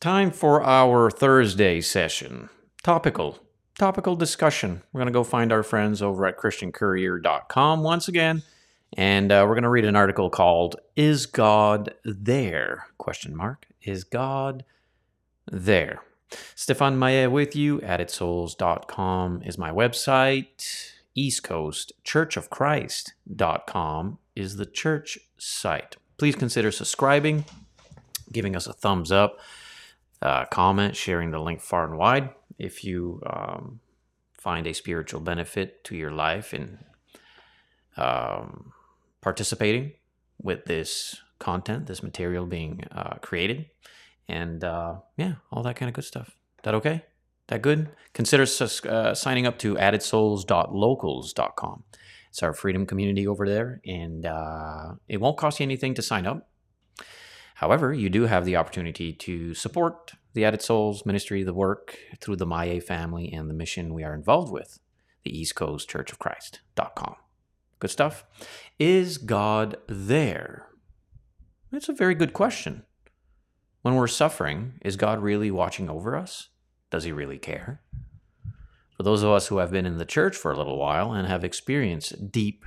Time for our Thursday session. Topical. Topical discussion. We're going to go find our friends over at ChristianCourier.com once again, and uh, we're going to read an article called "Is God There?" Question mark. Is God there? Stefan Maye with you. AddedSouls.com is my website. East Coast Church of Christ.com is the church site. Please consider subscribing, giving us a thumbs up uh, comment, sharing the link far and wide. If you um, find a spiritual benefit to your life in um, participating with this content, this material being uh, created, and uh, yeah, all that kind of good stuff. That okay? That good? Consider uh, signing up to addedsouls.locals.com. It's our freedom community over there, and uh, it won't cost you anything to sign up. However, you do have the opportunity to support the Added Souls ministry, the work through the Maye family, and the mission we are involved with, the East Coast Church of Christ.com. Good stuff. Is God there? It's a very good question. When we're suffering, is God really watching over us? Does he really care? For those of us who have been in the church for a little while and have experienced deep,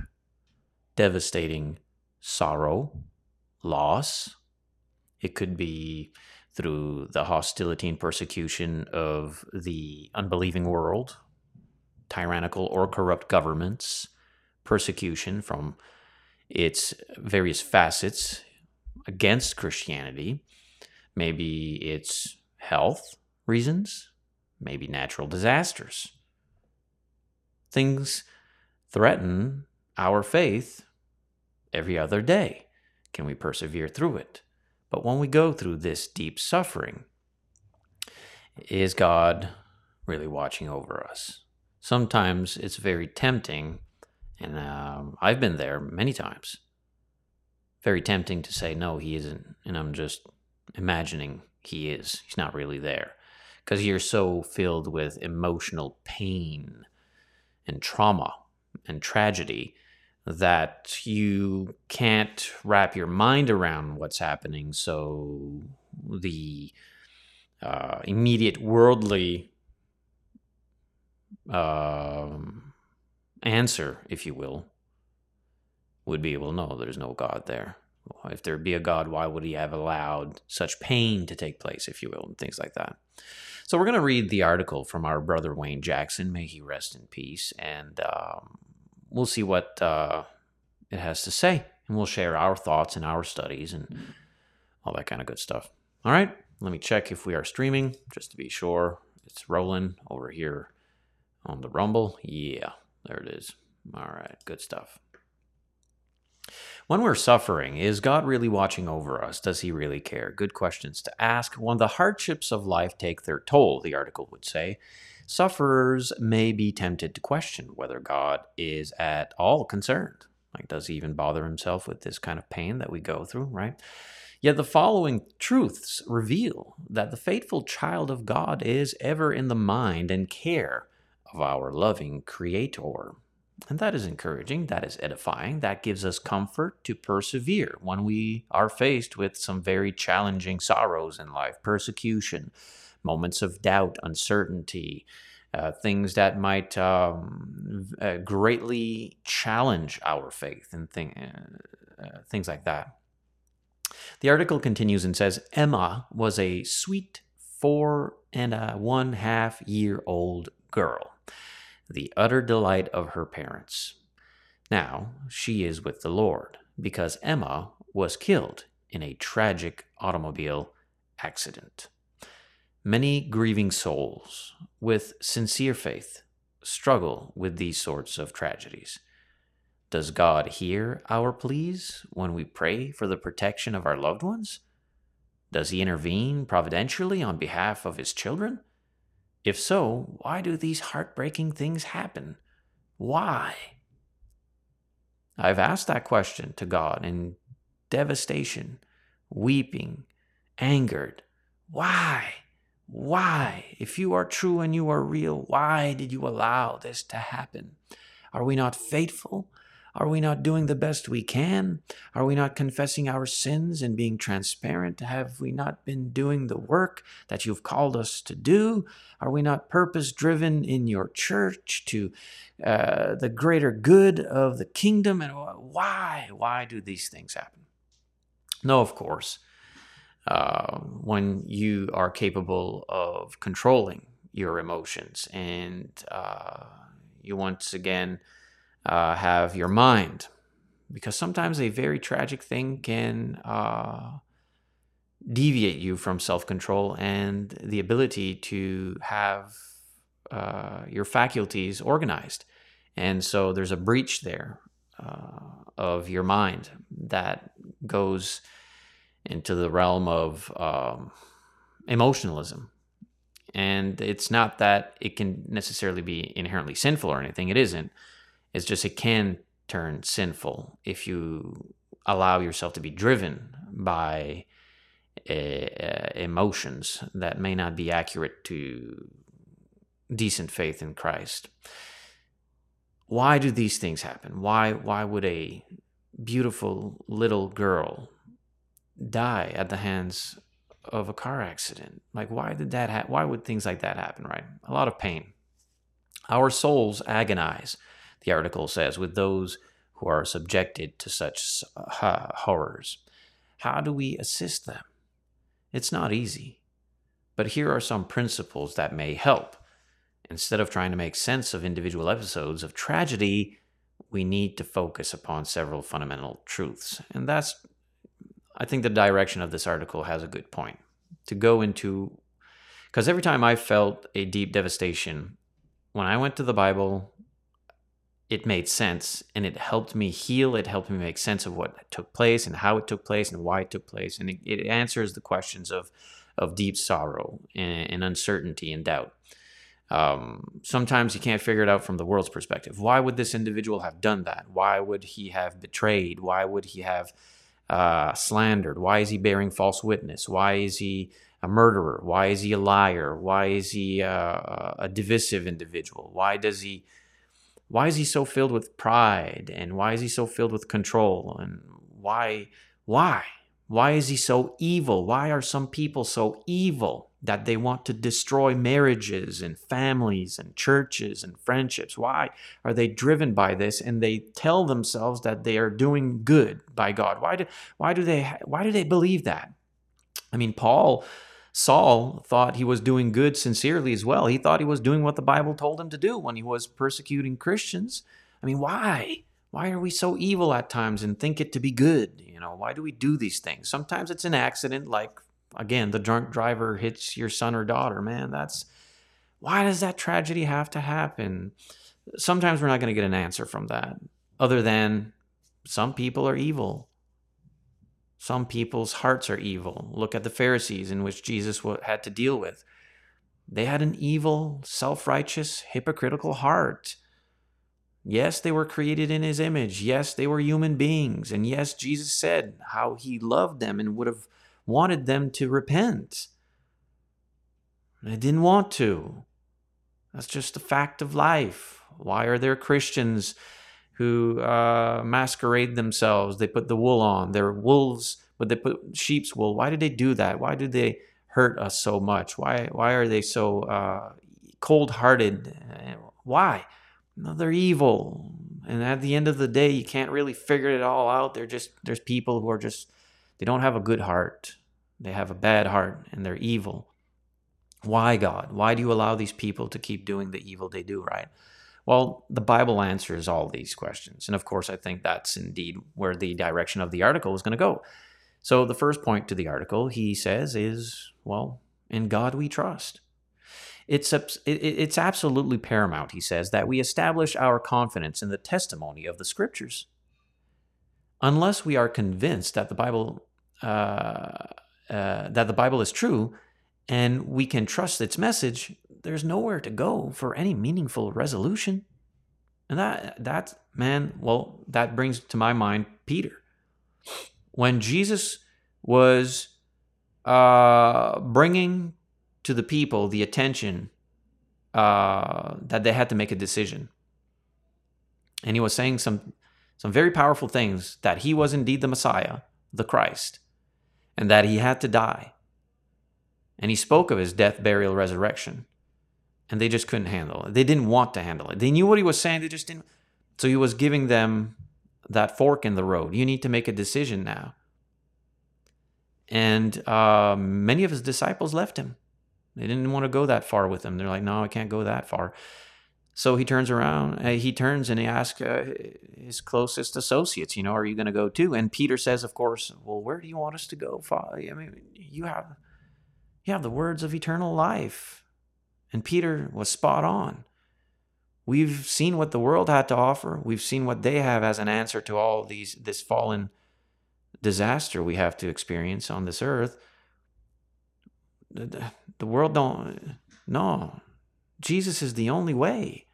devastating sorrow, loss, it could be through the hostility and persecution of the unbelieving world, tyrannical or corrupt governments, persecution from its various facets against Christianity. Maybe it's health reasons, maybe natural disasters. Things threaten our faith every other day. Can we persevere through it? But when we go through this deep suffering, is God really watching over us? Sometimes it's very tempting, and um, I've been there many times. Very tempting to say, no, he isn't. And I'm just imagining he is. He's not really there. Because you're so filled with emotional pain and trauma and tragedy that you can't wrap your mind around what's happening. So the uh, immediate worldly um, answer, if you will, would be well, no, there's no God there. If there be a God, why would he have allowed such pain to take place, if you will, and things like that? So we're going to read the article from our brother Wayne Jackson. May he rest in peace. And um, we'll see what uh, it has to say, and we'll share our thoughts and our studies and all that kind of good stuff. All right, let me check if we are streaming just to be sure it's rolling over here on the Rumble. Yeah, there it is. All right, good stuff. When we're suffering, is God really watching over us? Does he really care? Good questions to ask. When the hardships of life take their toll, the article would say, sufferers may be tempted to question whether God is at all concerned. Like, does he even bother himself with this kind of pain that we go through, right? Yet the following truths reveal that the faithful child of God is ever in the mind and care of our loving Creator. And that is encouraging, that is edifying, that gives us comfort to persevere when we are faced with some very challenging sorrows in life, persecution, moments of doubt, uncertainty, uh, things that might um, uh, greatly challenge our faith and thing, uh, uh, things like that. The article continues and says Emma was a sweet four and a one half year old girl, the utter delight of her parents. Now she is with the Lord because Emma was killed in a tragic automobile accident. Many grieving souls with sincere faith struggle with these sorts of tragedies. Does God hear our pleas when we pray for the protection of our loved ones? Does He intervene providentially on behalf of His children? If so, why do these heartbreaking things happen? Why? I've asked that question to God in devastation, weeping, angered. Why? Why? If you are true and you are real, why did you allow this to happen? Are we not faithful? Are we not doing the best we can? Are we not confessing our sins and being transparent? Have we not been doing the work that you've called us to do? Are we not purpose driven in your church to uh, the greater good of the kingdom? And why? Why do these things happen? No, of course. Uh, when you are capable of controlling your emotions and uh, you once again uh, have your mind. Because sometimes a very tragic thing can uh, deviate you from self control and the ability to have uh, your faculties organized. And so there's a breach there uh, of your mind that goes into the realm of um, emotionalism. And it's not that it can necessarily be inherently sinful or anything, it isn't. It's just it can turn sinful if you allow yourself to be driven by uh, emotions that may not be accurate to decent faith in Christ. Why do these things happen? Why why would a beautiful little girl die at the hands of a car accident? Like why did that ha- why would things like that happen, right? A lot of pain. Our souls agonize the article says, with those who are subjected to such uh, horrors. How do we assist them? It's not easy. But here are some principles that may help. Instead of trying to make sense of individual episodes of tragedy, we need to focus upon several fundamental truths. And that's, I think, the direction of this article has a good point. To go into, because every time I felt a deep devastation, when I went to the Bible, it made sense and it helped me heal. It helped me make sense of what took place and how it took place and why it took place. And it, it answers the questions of, of deep sorrow and, and uncertainty and doubt. Um, sometimes you can't figure it out from the world's perspective. Why would this individual have done that? Why would he have betrayed? Why would he have uh, slandered? Why is he bearing false witness? Why is he a murderer? Why is he a liar? Why is he uh, a divisive individual? Why does he why is he so filled with pride and why is he so filled with control and why why why is he so evil why are some people so evil that they want to destroy marriages and families and churches and friendships why are they driven by this and they tell themselves that they are doing good by god why do why do they why do they believe that i mean paul Saul thought he was doing good sincerely as well. He thought he was doing what the Bible told him to do when he was persecuting Christians. I mean, why? Why are we so evil at times and think it to be good? You know, why do we do these things? Sometimes it's an accident, like, again, the drunk driver hits your son or daughter. Man, that's why does that tragedy have to happen? Sometimes we're not going to get an answer from that, other than some people are evil. Some people's hearts are evil. Look at the Pharisees, in which Jesus had to deal with. They had an evil, self righteous, hypocritical heart. Yes, they were created in his image. Yes, they were human beings. And yes, Jesus said how he loved them and would have wanted them to repent. They didn't want to. That's just a fact of life. Why are there Christians who uh, masquerade themselves. They put the wool on. They're wolves, but they put sheep's wool. Why did they do that? Why do they hurt us so much? Why why are they so uh, cold-hearted? Why? No, they're evil. And at the end of the day, you can't really figure it all out. They're just there's people who are just they don't have a good heart. They have a bad heart and they're evil. Why, God? Why do you allow these people to keep doing the evil they do, right? Well, the Bible answers all these questions. And of course, I think that's indeed where the direction of the article is going to go. So, the first point to the article, he says, is well, in God we trust. It's, it's absolutely paramount, he says, that we establish our confidence in the testimony of the scriptures. Unless we are convinced that the Bible uh, uh, that the Bible is true and we can trust its message, there's nowhere to go for any meaningful resolution. And that that man, well, that brings to my mind Peter. When Jesus was uh, bringing to the people the attention uh, that they had to make a decision, and he was saying some some very powerful things that he was indeed the Messiah, the Christ, and that he had to die. And he spoke of his death, burial, resurrection. And they just couldn't handle it. They didn't want to handle it. They knew what he was saying, they just didn't. So he was giving them that fork in the road. You need to make a decision now. And uh, many of his disciples left him. They didn't want to go that far with him. They're like, no, I can't go that far. So he turns around, uh, he turns and he asks uh, his closest associates, you know, are you going to go too? And Peter says, of course, well, where do you want us to go? Father? I mean, you have, you have the words of eternal life. And Peter was spot on. We've seen what the world had to offer. We've seen what they have as an answer to all these this fallen disaster we have to experience on this earth. The, the world don't no. Jesus is the only way.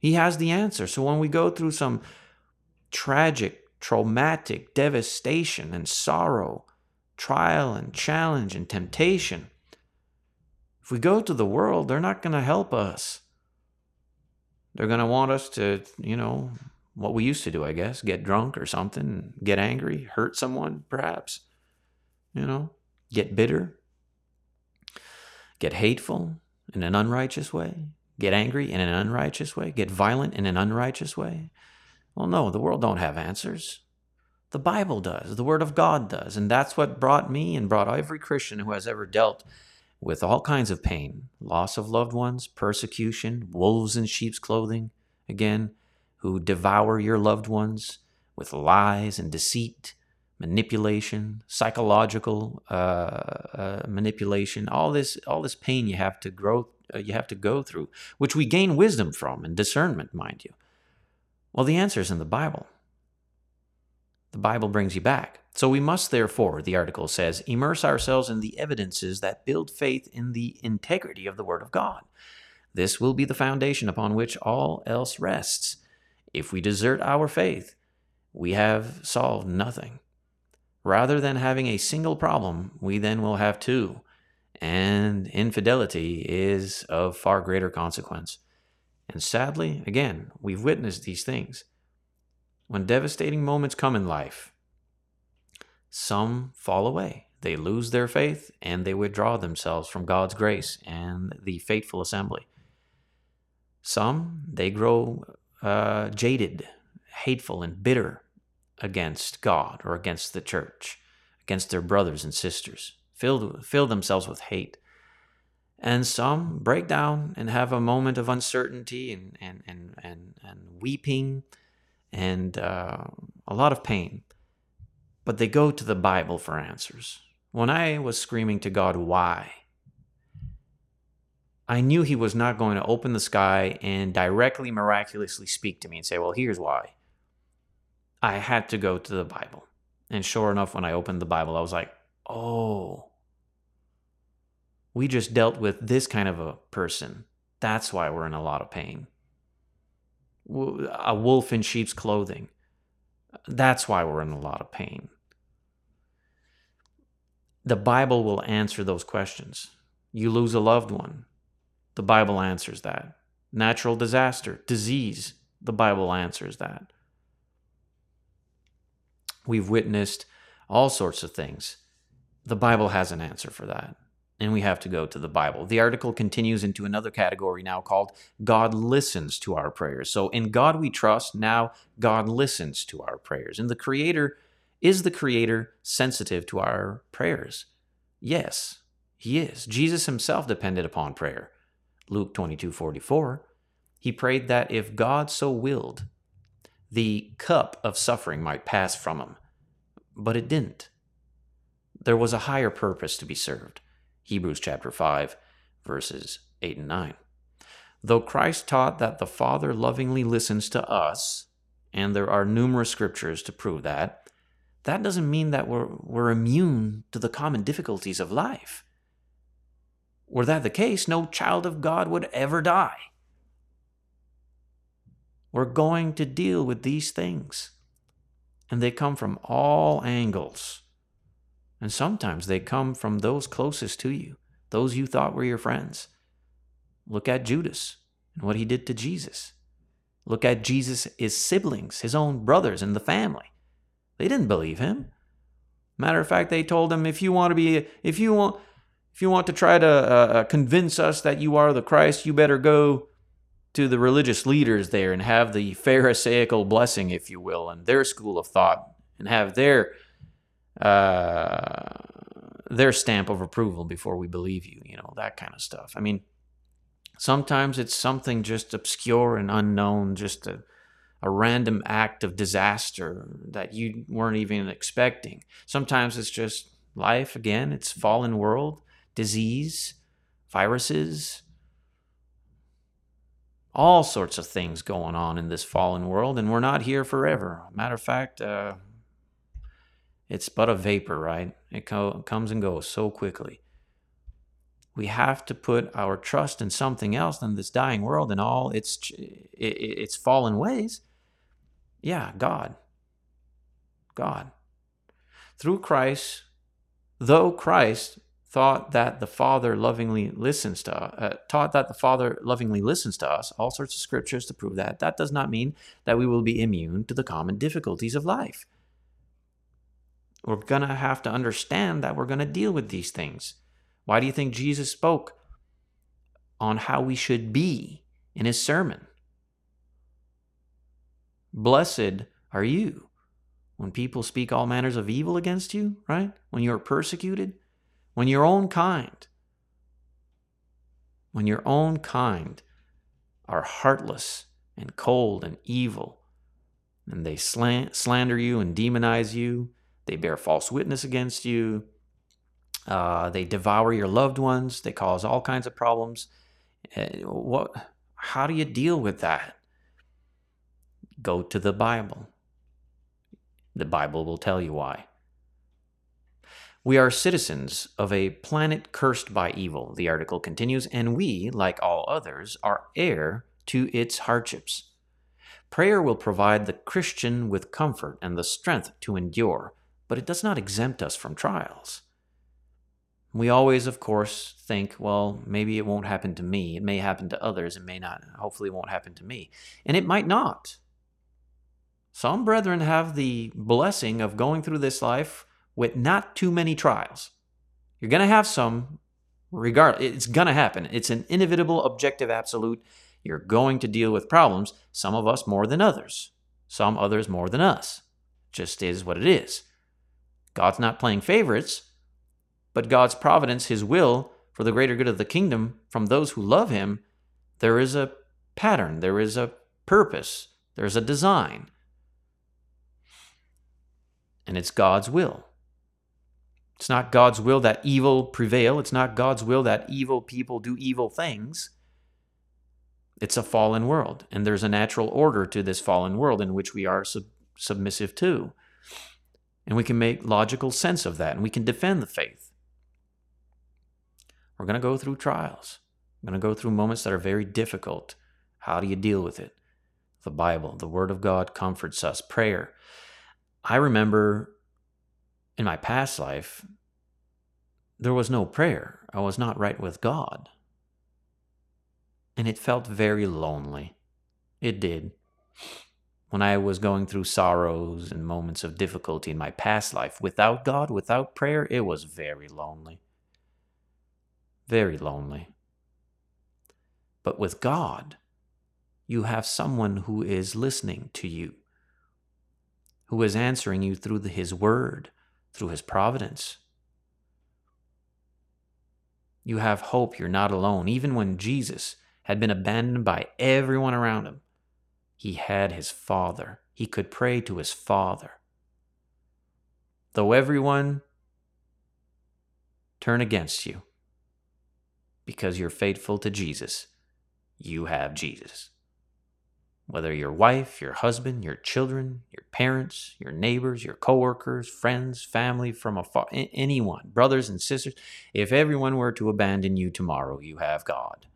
He has the answer. So when we go through some tragic, traumatic devastation and sorrow, trial and challenge and temptation, if we go to the world, they're not going to help us. They're going to want us to, you know, what we used to do, I guess, get drunk or something, get angry, hurt someone, perhaps, you know, get bitter, get hateful in an unrighteous way, get angry in an unrighteous way, get violent in an unrighteous way. Well, no, the world don't have answers. The Bible does, the Word of God does, and that's what brought me and brought every Christian who has ever dealt with all kinds of pain loss of loved ones, persecution, wolves in sheep's clothing, again, who devour your loved ones with lies and deceit, manipulation, psychological uh, uh, manipulation, all this, all this pain you have to grow, uh, you have to go through, which we gain wisdom from and discernment, mind you. Well, the answer is in the Bible. The Bible brings you back. So we must, therefore, the article says, immerse ourselves in the evidences that build faith in the integrity of the Word of God. This will be the foundation upon which all else rests. If we desert our faith, we have solved nothing. Rather than having a single problem, we then will have two, and infidelity is of far greater consequence. And sadly, again, we've witnessed these things. When devastating moments come in life, some fall away. They lose their faith and they withdraw themselves from God's grace and the faithful assembly. Some, they grow uh, jaded, hateful, and bitter against God or against the church, against their brothers and sisters, fill, fill themselves with hate. And some break down and have a moment of uncertainty and, and, and, and, and weeping and uh, a lot of pain. But they go to the Bible for answers. When I was screaming to God, why? I knew He was not going to open the sky and directly, miraculously speak to me and say, well, here's why. I had to go to the Bible. And sure enough, when I opened the Bible, I was like, oh, we just dealt with this kind of a person. That's why we're in a lot of pain a wolf in sheep's clothing. That's why we're in a lot of pain. The Bible will answer those questions. You lose a loved one, the Bible answers that. Natural disaster, disease, the Bible answers that. We've witnessed all sorts of things. The Bible has an answer for that and we have to go to the Bible. The article continues into another category now called God listens to our prayers. So in God we trust, now God listens to our prayers. And the Creator is the Creator sensitive to our prayers? Yes, He is. Jesus Himself depended upon prayer. Luke 22 44. He prayed that if God so willed, the cup of suffering might pass from him. But it didn't. There was a higher purpose to be served. Hebrews chapter 5, verses 8 and 9. Though Christ taught that the Father lovingly listens to us, and there are numerous scriptures to prove that, that doesn't mean that we're, we're immune to the common difficulties of life. Were that the case, no child of God would ever die. We're going to deal with these things, and they come from all angles. And sometimes they come from those closest to you, those you thought were your friends. Look at Judas and what he did to Jesus. Look at Jesus' his siblings, his own brothers in the family. They didn't believe him. Matter of fact, they told him, if you want to be, if you want, if you want to try to uh, uh, convince us that you are the Christ, you better go to the religious leaders there and have the Pharisaical blessing, if you will, and their school of thought, and have their uh, their stamp of approval before we believe you. You know that kind of stuff. I mean, sometimes it's something just obscure and unknown, just a a random act of disaster that you weren't even expecting. Sometimes it's just life again, it's fallen world, disease, viruses, all sorts of things going on in this fallen world, and we're not here forever. Matter of fact, uh, it's but a vapor, right? It co- comes and goes so quickly. We have to put our trust in something else than this dying world and all its its fallen ways. Yeah, God. God. Through Christ, though Christ thought that the Father lovingly listens to uh, taught that the Father lovingly listens to us, all sorts of scriptures to prove that. That does not mean that we will be immune to the common difficulties of life. We're going to have to understand that we're going to deal with these things. Why do you think Jesus spoke on how we should be in his sermon? Blessed are you when people speak all manners of evil against you, right? When you're persecuted, when your own kind, when your own kind are heartless and cold and evil, and they slander you and demonize you, they bear false witness against you, uh, they devour your loved ones, they cause all kinds of problems. Uh, what? How do you deal with that? Go to the Bible. The Bible will tell you why. We are citizens of a planet cursed by evil, the article continues, and we, like all others, are heir to its hardships. Prayer will provide the Christian with comfort and the strength to endure, but it does not exempt us from trials. We always, of course, think, well, maybe it won't happen to me. It may happen to others. It may not. Hopefully, it won't happen to me. And it might not. Some brethren have the blessing of going through this life with not too many trials. You're going to have some, regard it's going to happen. It's an inevitable objective absolute. You're going to deal with problems, some of us more than others, some others more than us. Just is what it is. God's not playing favorites, but God's providence, his will for the greater good of the kingdom from those who love him, there is a pattern, there is a purpose, there's a design and it's God's will. It's not God's will that evil prevail. It's not God's will that evil people do evil things. It's a fallen world, and there's a natural order to this fallen world in which we are sub- submissive to. And we can make logical sense of that, and we can defend the faith. We're going to go through trials. We're going to go through moments that are very difficult. How do you deal with it? The Bible, the Word of God comforts us. Prayer I remember in my past life, there was no prayer. I was not right with God. And it felt very lonely. It did. When I was going through sorrows and moments of difficulty in my past life, without God, without prayer, it was very lonely. Very lonely. But with God, you have someone who is listening to you who is answering you through His Word, through His providence. You have hope. You're not alone. Even when Jesus had been abandoned by everyone around him, he had his Father. He could pray to his Father. Though everyone turn against you because you're faithful to Jesus, you have Jesus whether your wife, your husband, your children, your parents, your neighbors, your coworkers, friends, family from afar, anyone, brothers and sisters, if everyone were to abandon you tomorrow, you have God.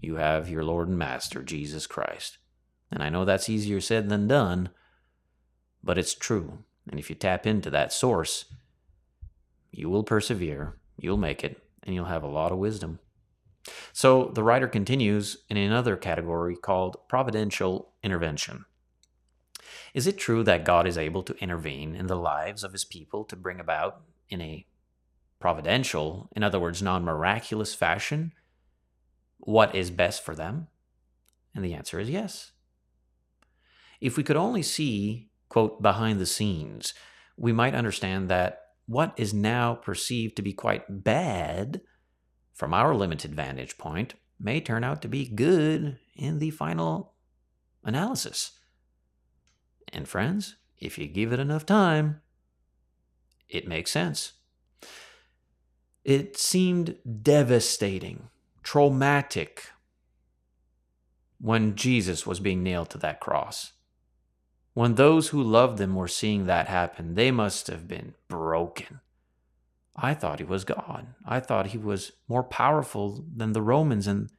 You have your Lord and Master, Jesus Christ. And I know that's easier said than done, but it's true. And if you tap into that source, you will persevere, you'll make it, and you'll have a lot of wisdom. So the writer continues in another category called providential intervention. Is it true that God is able to intervene in the lives of his people to bring about in a providential, in other words, non miraculous fashion, what is best for them? And the answer is yes. If we could only see, quote, behind the scenes, we might understand that what is now perceived to be quite bad from our limited vantage point may turn out to be good in the final analysis. And friends, if you give it enough time, it makes sense. It seemed devastating, traumatic when Jesus was being nailed to that cross. When those who loved him were seeing that happen, they must have been broken. I thought he was God. I thought he was more powerful than the Romans and,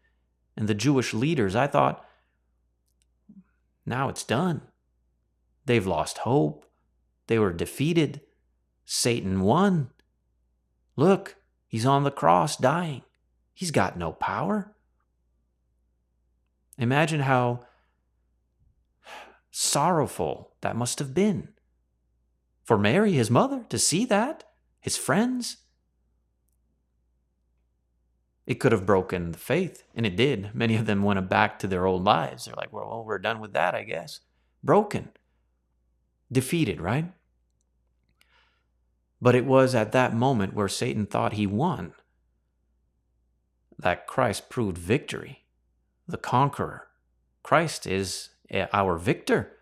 and the Jewish leaders. I thought, now it's done. They've lost hope. They were defeated. Satan won. Look, he's on the cross dying. He's got no power. Imagine how sorrowful that must have been for Mary, his mother, to see that, his friends. It could have broken the faith, and it did. Many of them went back to their old lives. They're like, well, we're done with that, I guess. Broken defeated, right? But it was at that moment where Satan thought he won that Christ proved victory, the conqueror. Christ is Eh, our victor.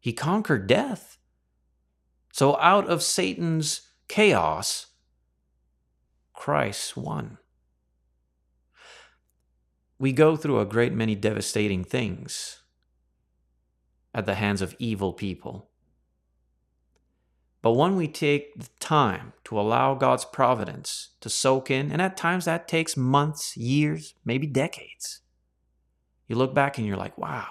He conquered death. So out of Satan's chaos, Christ won. We go through a great many devastating things at the hands of evil people. But when we take the time to allow God's providence to soak in, and at times that takes months, years, maybe decades, you look back and you're like, wow,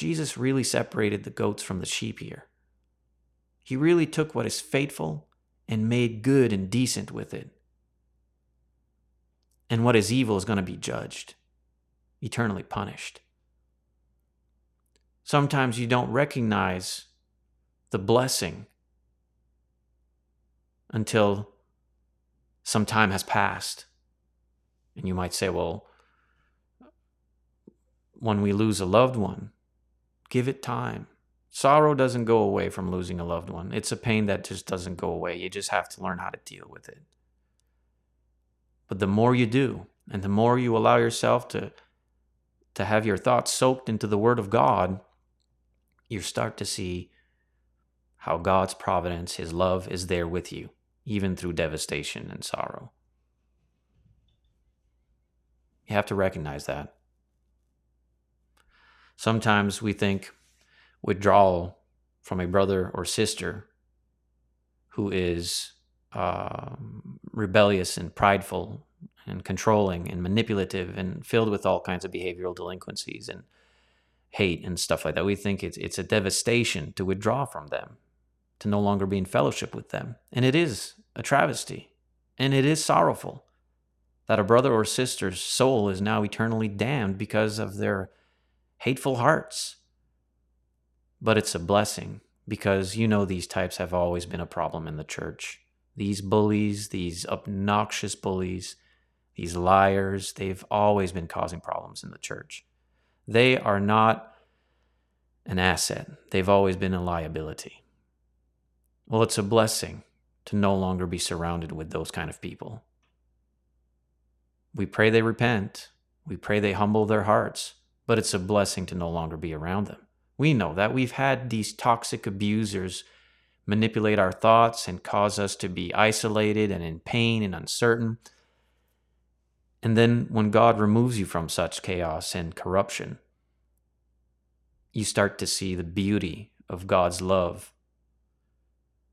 Jesus really separated the goats from the sheep here. He really took what is faithful and made good and decent with it. And what is evil is going to be judged, eternally punished. Sometimes you don't recognize the blessing until some time has passed. And you might say, well, when we lose a loved one, give it time. Sorrow doesn't go away from losing a loved one. It's a pain that just doesn't go away. You just have to learn how to deal with it. But the more you do, and the more you allow yourself to, to have your thoughts soaked into the Word of God, you start to see how God's providence, His love is there with you, even through devastation and sorrow. You have to recognize that. Sometimes we think withdrawal from a brother or sister who is uh, rebellious and prideful and controlling and manipulative and filled with all kinds of behavioral delinquencies and hate and stuff like that. We think it's it's a devastation to withdraw from them to no longer be in fellowship with them. And it is a travesty, and it is sorrowful that a brother or sister's soul is now eternally damned because of their hateful hearts. But it's a blessing because you know these types have always been a problem in the church. These bullies, these obnoxious bullies, these liars, they've always been causing problems in the church. They are not an asset, they've always been a liability. Well, it's a blessing to no longer be surrounded with those kind of people. We pray they repent. We pray they humble their hearts, but it's a blessing to no longer be around them. We know that we've had these toxic abusers manipulate our thoughts and cause us to be isolated and in pain and uncertain. And then when God removes you from such chaos and corruption, you start to see the beauty of God's love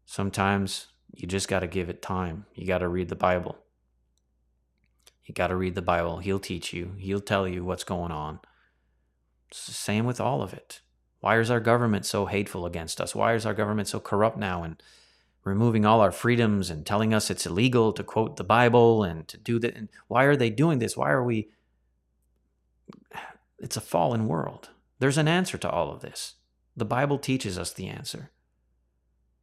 Sometimes you just got to give it time. You got to read the Bible. You got to read the Bible. He'll teach you, He'll tell you what's going on. Same with all of it. Why is our government so hateful against us? Why is our government so corrupt now? And removing all our freedoms and telling us it's illegal to quote the Bible and to do that. And why are they doing this? Why are we? It's a fallen world. There's an answer to all of this. The Bible teaches us the answer.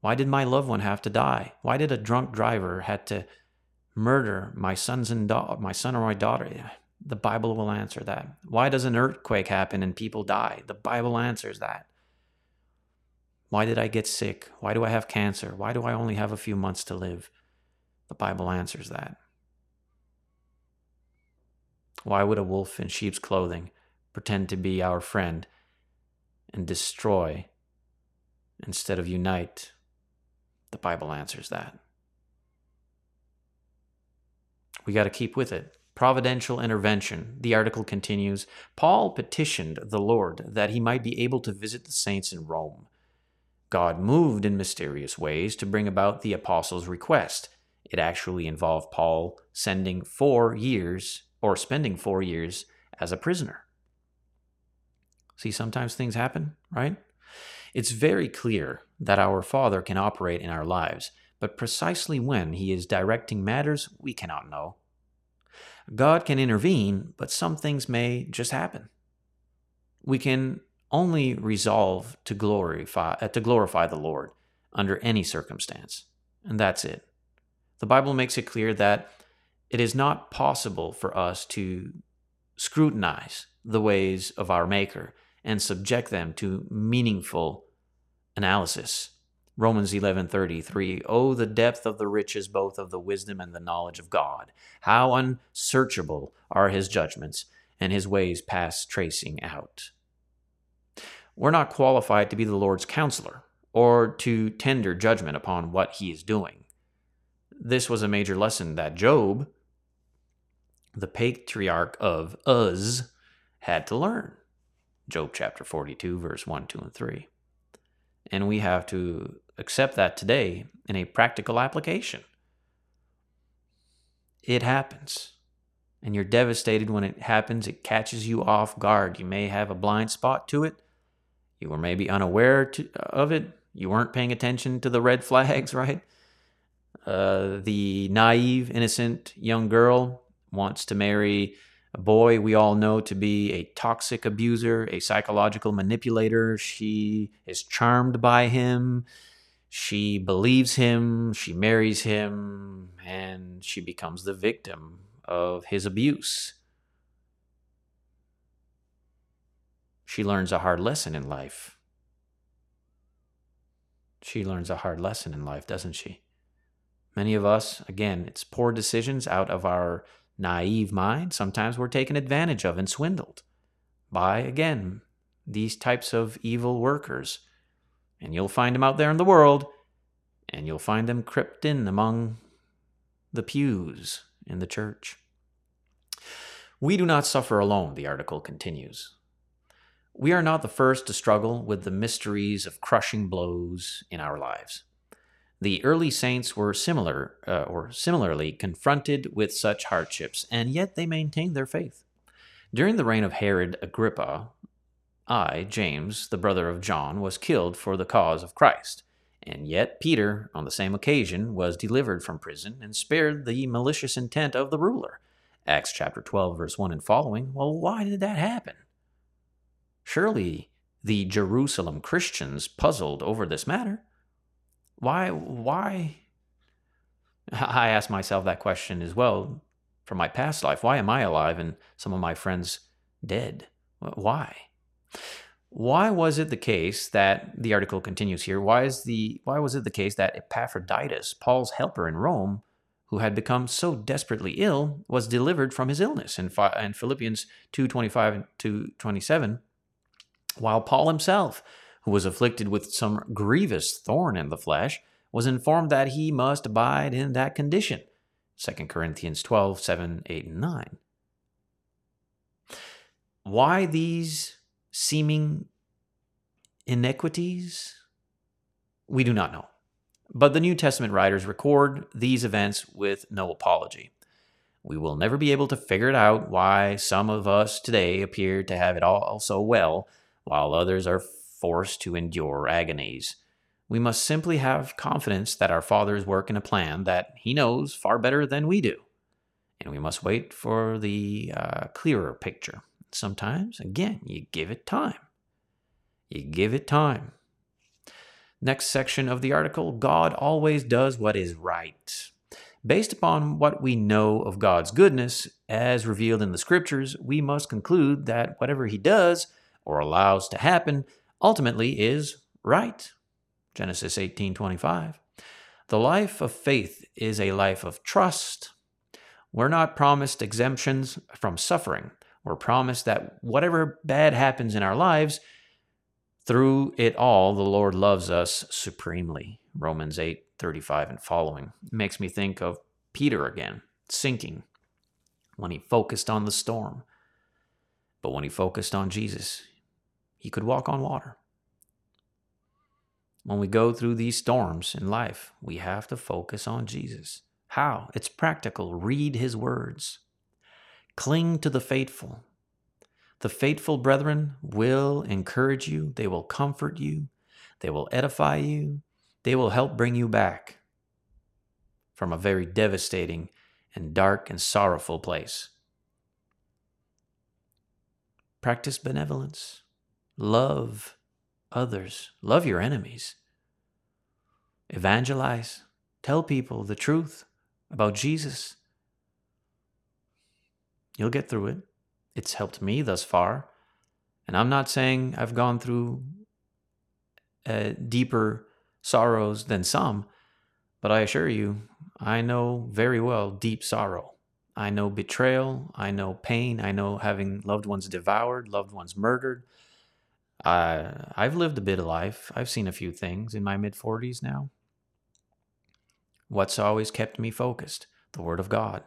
Why did my loved one have to die? Why did a drunk driver had to murder my sons and da- my son or my daughter? The Bible will answer that. Why does an earthquake happen and people die? The Bible answers that. Why did I get sick? Why do I have cancer? Why do I only have a few months to live? The Bible answers that. Why would a wolf in sheep's clothing pretend to be our friend and destroy instead of unite? The Bible answers that. We got to keep with it. Providential intervention. The article continues Paul petitioned the Lord that he might be able to visit the saints in Rome. God moved in mysterious ways to bring about the apostles' request. It actually involved Paul sending four years or spending four years as a prisoner. See, sometimes things happen, right? It's very clear that our Father can operate in our lives, but precisely when He is directing matters, we cannot know. God can intervene, but some things may just happen. We can only resolve to glorify uh, to glorify the Lord under any circumstance, and that's it. The Bible makes it clear that it is not possible for us to scrutinize the ways of our Maker and subject them to meaningful analysis. Romans 11:33 Oh the depth of the riches both of the wisdom and the knowledge of God. How unsearchable are his judgments and his ways past tracing out. We're not qualified to be the Lord's counselor or to tender judgment upon what he is doing. This was a major lesson that Job the patriarch of Uz had to learn. Job chapter 42, verse 1, 2, and 3. And we have to accept that today in a practical application. It happens. And you're devastated when it happens. It catches you off guard. You may have a blind spot to it. You were maybe unaware to, of it. You weren't paying attention to the red flags, right? Uh, the naive, innocent young girl wants to marry a boy we all know to be a toxic abuser, a psychological manipulator. She is charmed by him. She believes him. She marries him. And she becomes the victim of his abuse. She learns a hard lesson in life. She learns a hard lesson in life, doesn't she? Many of us, again, it's poor decisions out of our naive mind, sometimes we're taken advantage of and swindled by, again, these types of evil workers. And you'll find them out there in the world, and you'll find them crept in among the pews in the church. We do not suffer alone, the article continues. We are not the first to struggle with the mysteries of crushing blows in our lives. The early saints were similar uh, or similarly confronted with such hardships, and yet they maintained their faith. During the reign of Herod Agrippa, I, James, the brother of John, was killed for the cause of Christ. And yet Peter, on the same occasion, was delivered from prison and spared the malicious intent of the ruler. Acts chapter 12, verse 1 and following. Well, why did that happen? Surely the Jerusalem Christians puzzled over this matter. Why? Why? I ask myself that question as well from my past life. Why am I alive and some of my friends dead? Why? Why was it the case that the article continues here? Why is the why was it the case that Epaphroditus, Paul's helper in Rome, who had become so desperately ill, was delivered from his illness in, in Philippians 2:25 to 27, while Paul himself who was afflicted with some grievous thorn in the flesh, was informed that he must abide in that condition. 2 Corinthians 12, 7, 8, and 9. Why these seeming iniquities? We do not know. But the New Testament writers record these events with no apology. We will never be able to figure it out why some of us today appear to have it all so well, while others are forced to endure agonies. We must simply have confidence that our Father is working a plan that He knows far better than we do. And we must wait for the uh, clearer picture. Sometimes, again, you give it time. You give it time. Next section of the article God always does what is right. Based upon what we know of God's goodness, as revealed in the scriptures, we must conclude that whatever He does or allows to happen ultimately is right. Genesis 18:25. The life of faith is a life of trust. We're not promised exemptions from suffering. We're promised that whatever bad happens in our lives, through it all, the Lord loves us supremely. Romans 8 35 and following. It makes me think of Peter again, sinking when he focused on the storm. But when he focused on Jesus, he could walk on water. When we go through these storms in life, we have to focus on Jesus. How? It's practical. Read his words. Cling to the faithful. The faithful brethren will encourage you, they will comfort you, they will edify you, they will help bring you back from a very devastating and dark and sorrowful place. Practice benevolence, love others, love your enemies, evangelize, tell people the truth about Jesus. You'll get through it. It's helped me thus far. And I'm not saying I've gone through uh, deeper sorrows than some, but I assure you, I know very well deep sorrow. I know betrayal. I know pain. I know having loved ones devoured, loved ones murdered. Uh, I've lived a bit of life. I've seen a few things in my mid 40s now. What's always kept me focused? The Word of God.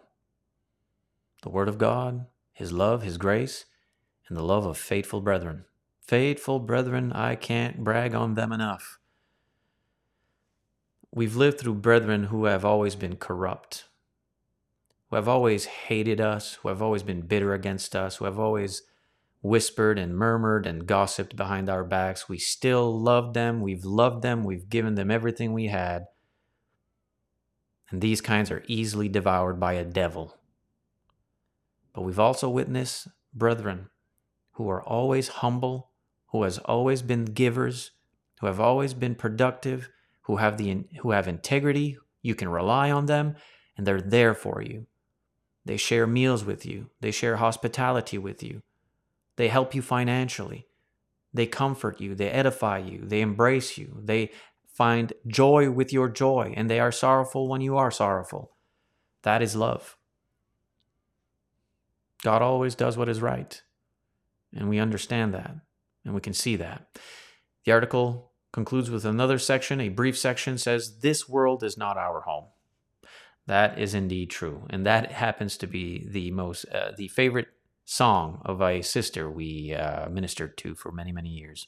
The Word of God, his love, His grace, and the love of faithful brethren. Faithful brethren, I can't brag on them enough. We've lived through brethren who have always been corrupt, who have always hated us, who have always been bitter against us, who have always whispered and murmured and gossiped behind our backs. We still love them. We've loved them. We've given them everything we had. And these kinds are easily devoured by a devil. But we've also witnessed brethren who are always humble, who has always been givers, who have always been productive, who have the who have integrity, you can rely on them and they're there for you. They share meals with you, they share hospitality with you. They help you financially. They comfort you, they edify you, they embrace you. They find joy with your joy and they are sorrowful when you are sorrowful. That is love. God always does what is right. And we understand that and we can see that. The article concludes with another section. A brief section says, This world is not our home. That is indeed true. And that happens to be the most, uh, the favorite song of a sister we uh, ministered to for many, many years.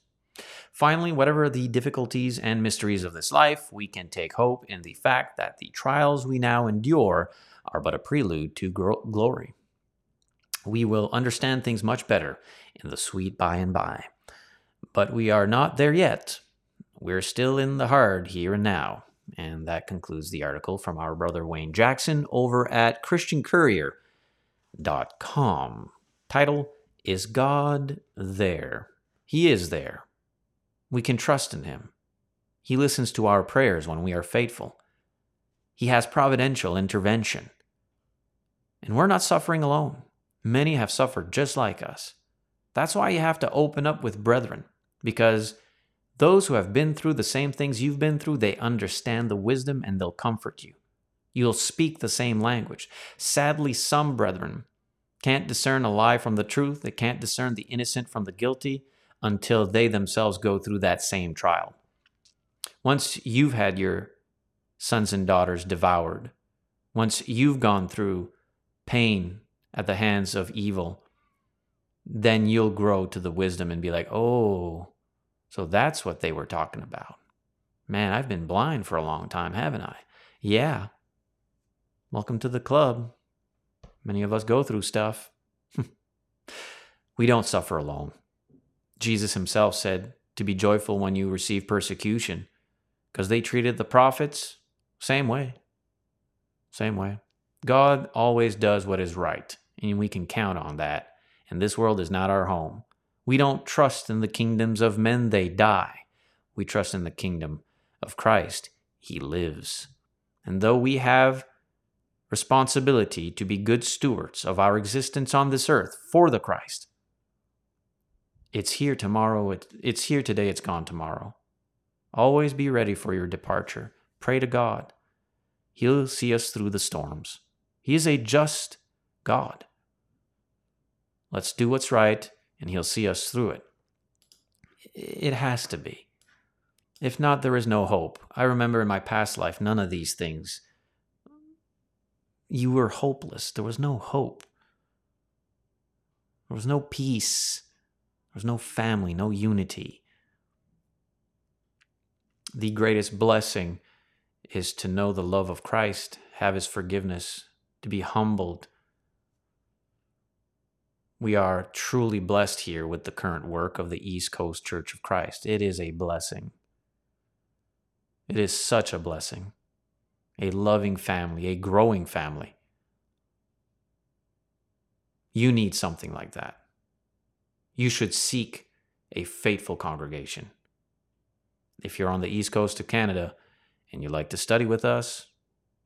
Finally, whatever the difficulties and mysteries of this life, we can take hope in the fact that the trials we now endure are but a prelude to glory we will understand things much better in the sweet by and by. But we are not there yet. We're still in the hard here and now. And that concludes the article from our brother Wayne Jackson over at ChristianCourier.com. Title Is God There? He is there. We can trust in Him. He listens to our prayers when we are faithful. He has providential intervention. And we're not suffering alone. Many have suffered just like us. That's why you have to open up with brethren, because those who have been through the same things you've been through, they understand the wisdom and they'll comfort you. You'll speak the same language. Sadly, some brethren can't discern a lie from the truth, they can't discern the innocent from the guilty until they themselves go through that same trial. Once you've had your sons and daughters devoured, once you've gone through pain at the hands of evil, then you'll grow to the wisdom and be like, oh, so that's what they were talking about. Man, I've been blind for a long time, haven't I? Yeah. Welcome to the club. Many of us go through stuff. we don't suffer alone. Jesus himself said to be joyful when you receive persecution, because they treated the prophets same way. Same way. God always does what is right, and we can count on that. And this world is not our home. We don't trust in the kingdoms of men, they die. We trust in the kingdom of Christ, he lives. And though we have responsibility to be good stewards of our existence on this earth for the Christ, it's here tomorrow, it's here today, it's gone tomorrow. Always be ready for your departure. Pray to God. He'll see us through the storms. He is a just God. Let's do what's right, and He'll see us through it. It has to be. If not, there is no hope. I remember in my past life, none of these things. You were hopeless. There was no hope. There was no peace. There was no family, no unity. The greatest blessing is to know the love of Christ, have his forgiveness, to be humbled. We are truly blessed here with the current work of the East Coast Church of Christ. It is a blessing. It is such a blessing. A loving family, a growing family. You need something like that. You should seek a faithful congregation. If you're on the east coast of Canada and you like to study with us,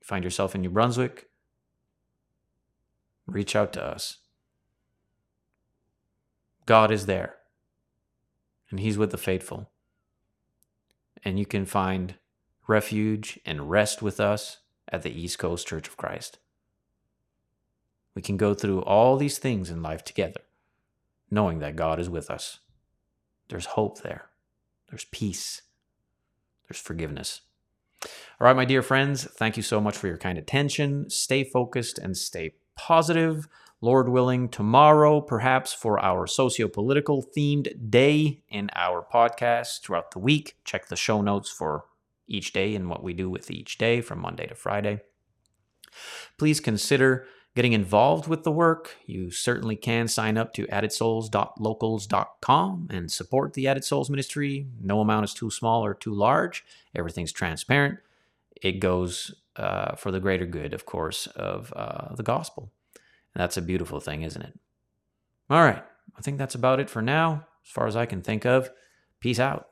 find yourself in New Brunswick, reach out to us. God is there, and He's with the faithful. And you can find refuge and rest with us at the East Coast Church of Christ. We can go through all these things in life together, knowing that God is with us. There's hope there, there's peace, there's forgiveness. All right, my dear friends, thank you so much for your kind attention. Stay focused and stay positive. Lord willing, tomorrow, perhaps for our socio political themed day in our podcast throughout the week. Check the show notes for each day and what we do with each day from Monday to Friday. Please consider getting involved with the work. You certainly can sign up to addedsouls.locals.com and support the Added Souls ministry. No amount is too small or too large, everything's transparent. It goes uh, for the greater good, of course, of uh, the gospel. And that's a beautiful thing, isn't it? All right. I think that's about it for now, as far as I can think of. Peace out.